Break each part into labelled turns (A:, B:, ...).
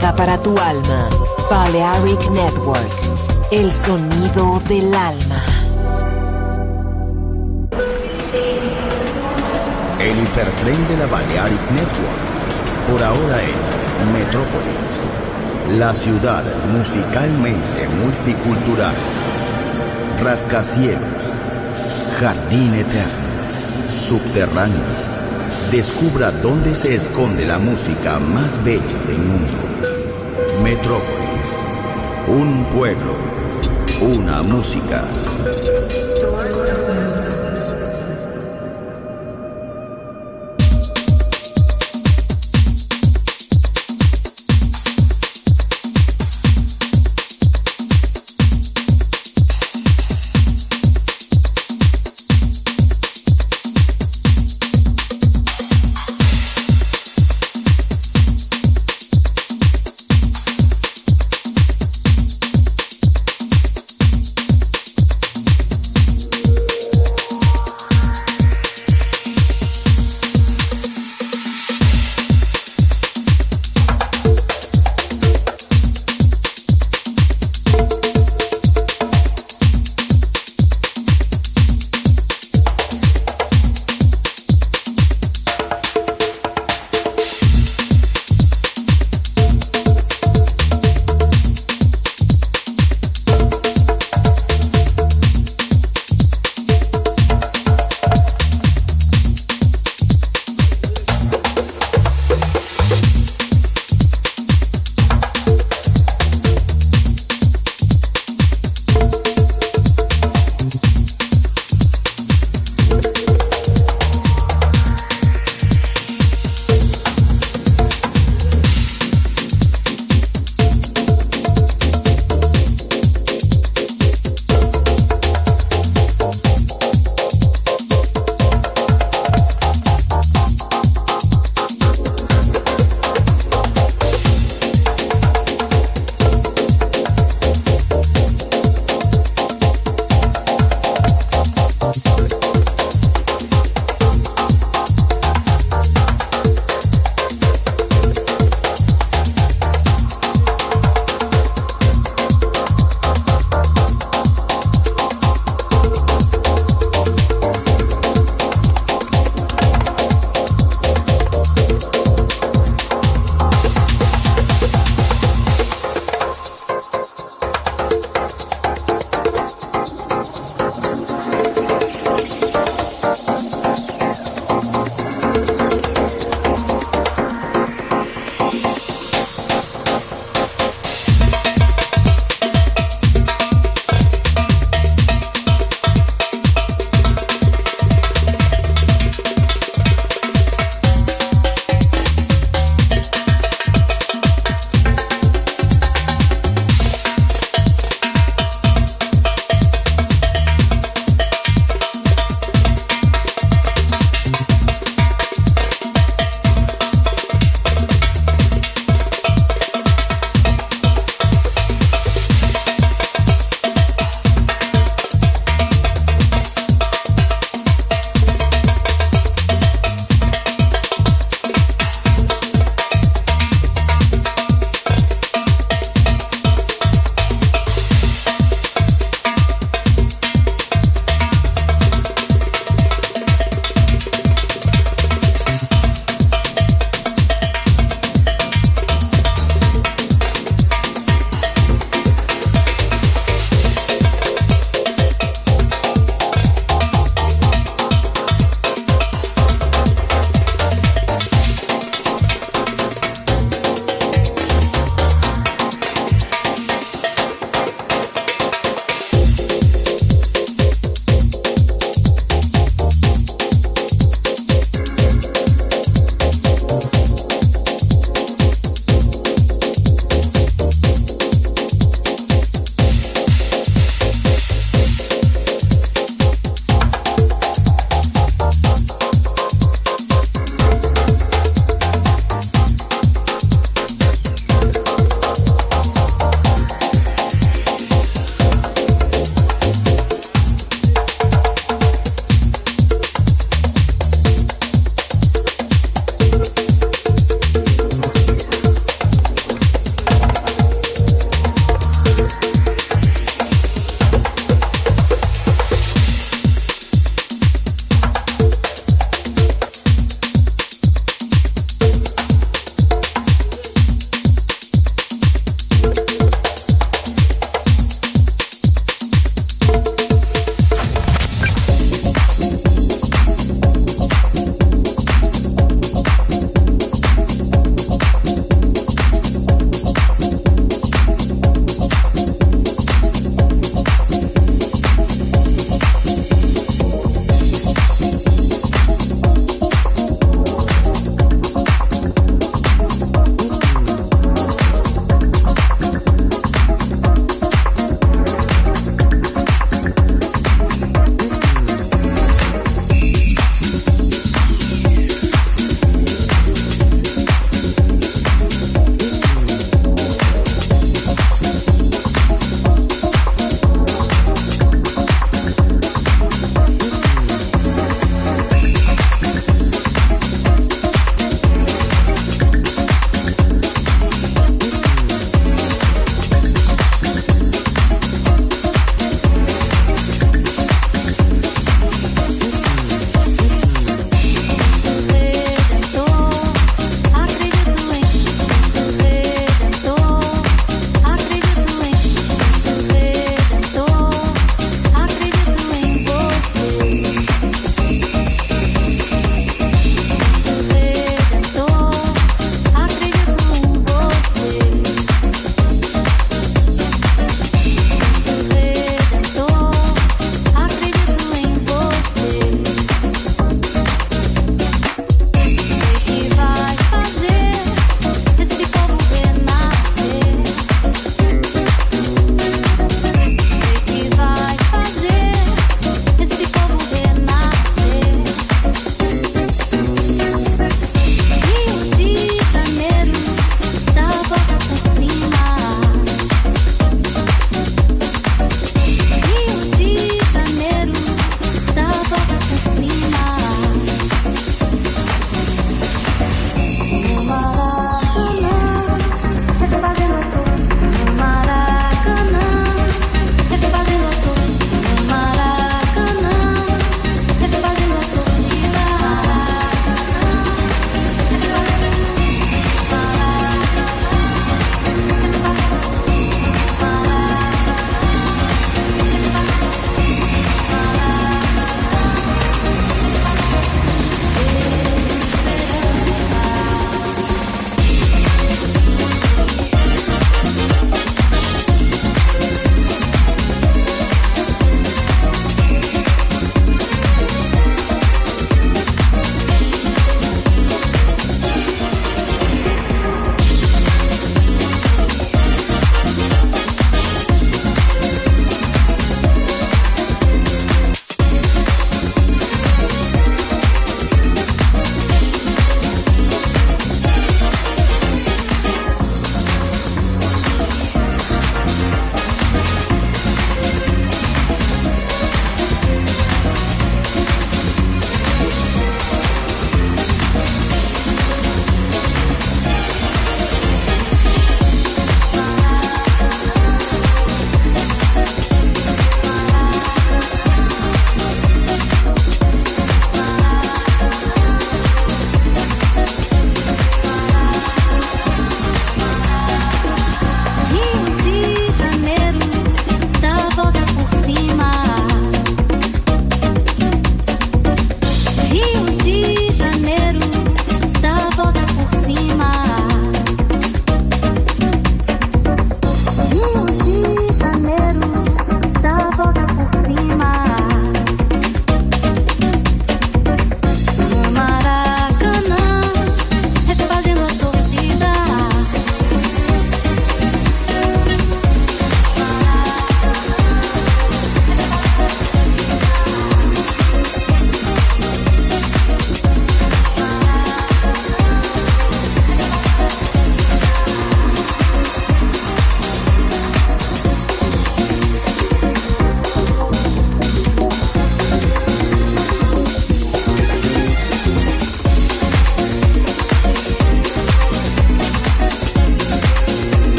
A: para tu alma. Balearic Network, el sonido del alma.
B: El hipertren de la Balearic Network, por ahora en Metrópolis, la ciudad musicalmente multicultural. Rascacielos, jardín eterno, subterráneo Descubra dónde se esconde la música más bella del mundo. Metrópolis. Un pueblo. Una música.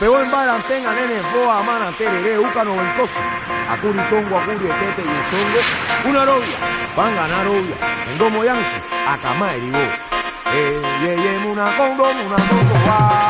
C: Pero en Campeón Barantén, Anene, Boa, Amana, Tereré, Úcano, Ventoso, Acuri, Tongo, Acuri, Tete y Esongo, una novia, van a ganar novia, en Domo Yanzo, Acamá, Eh, eh, una congo, una congo,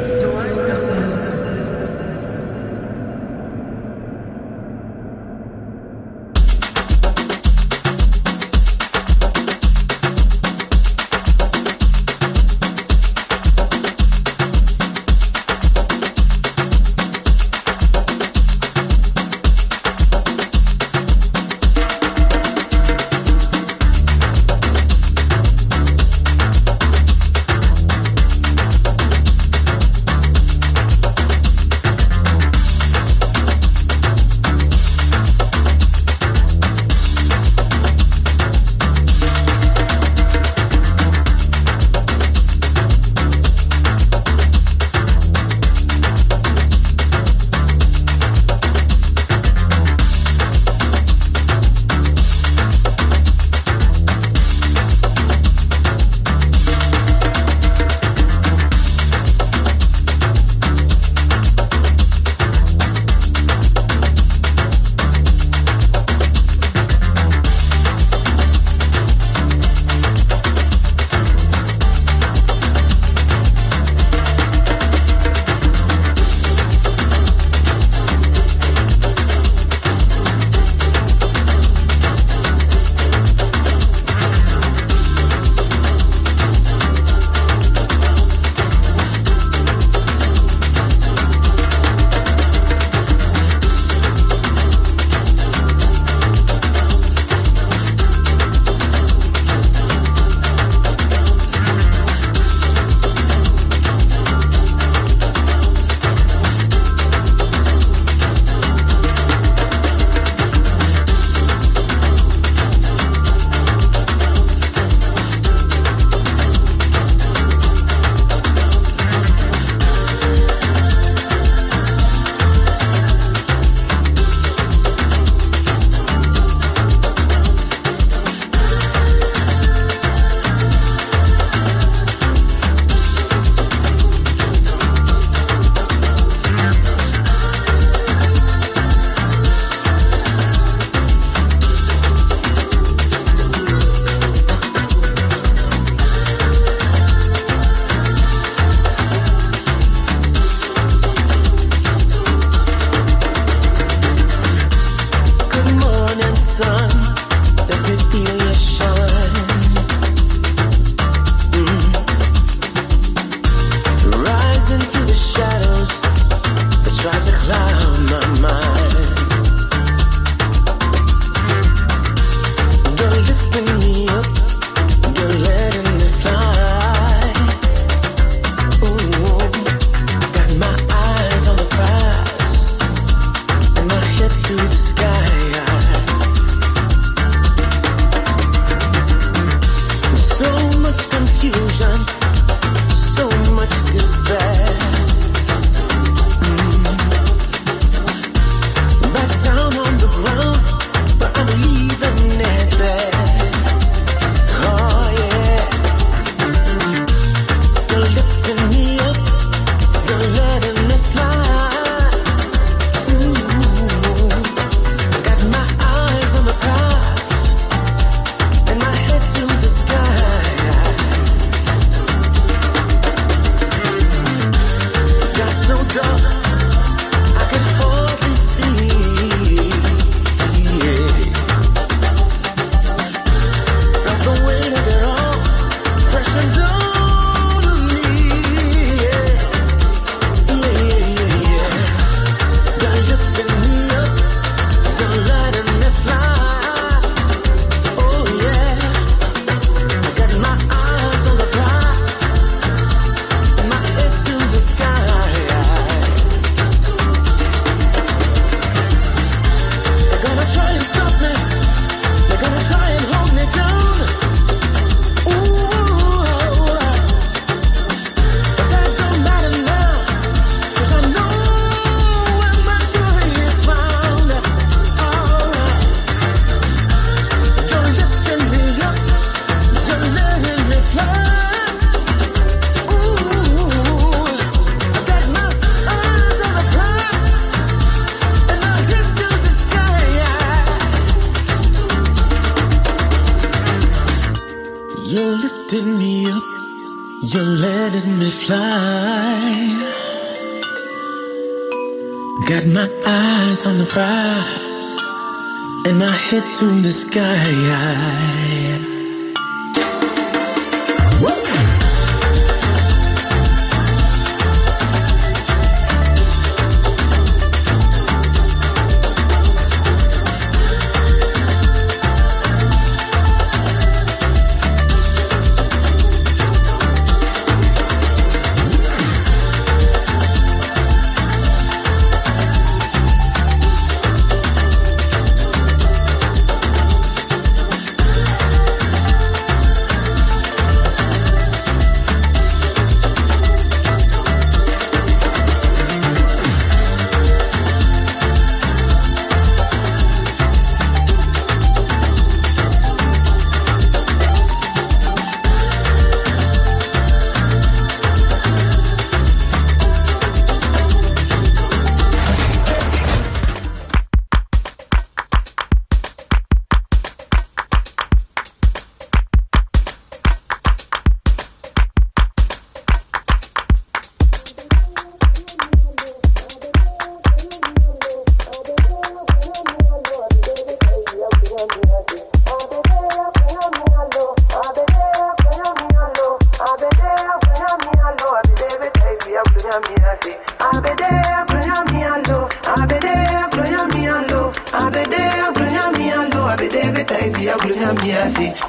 D: To the sky.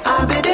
E: Abede,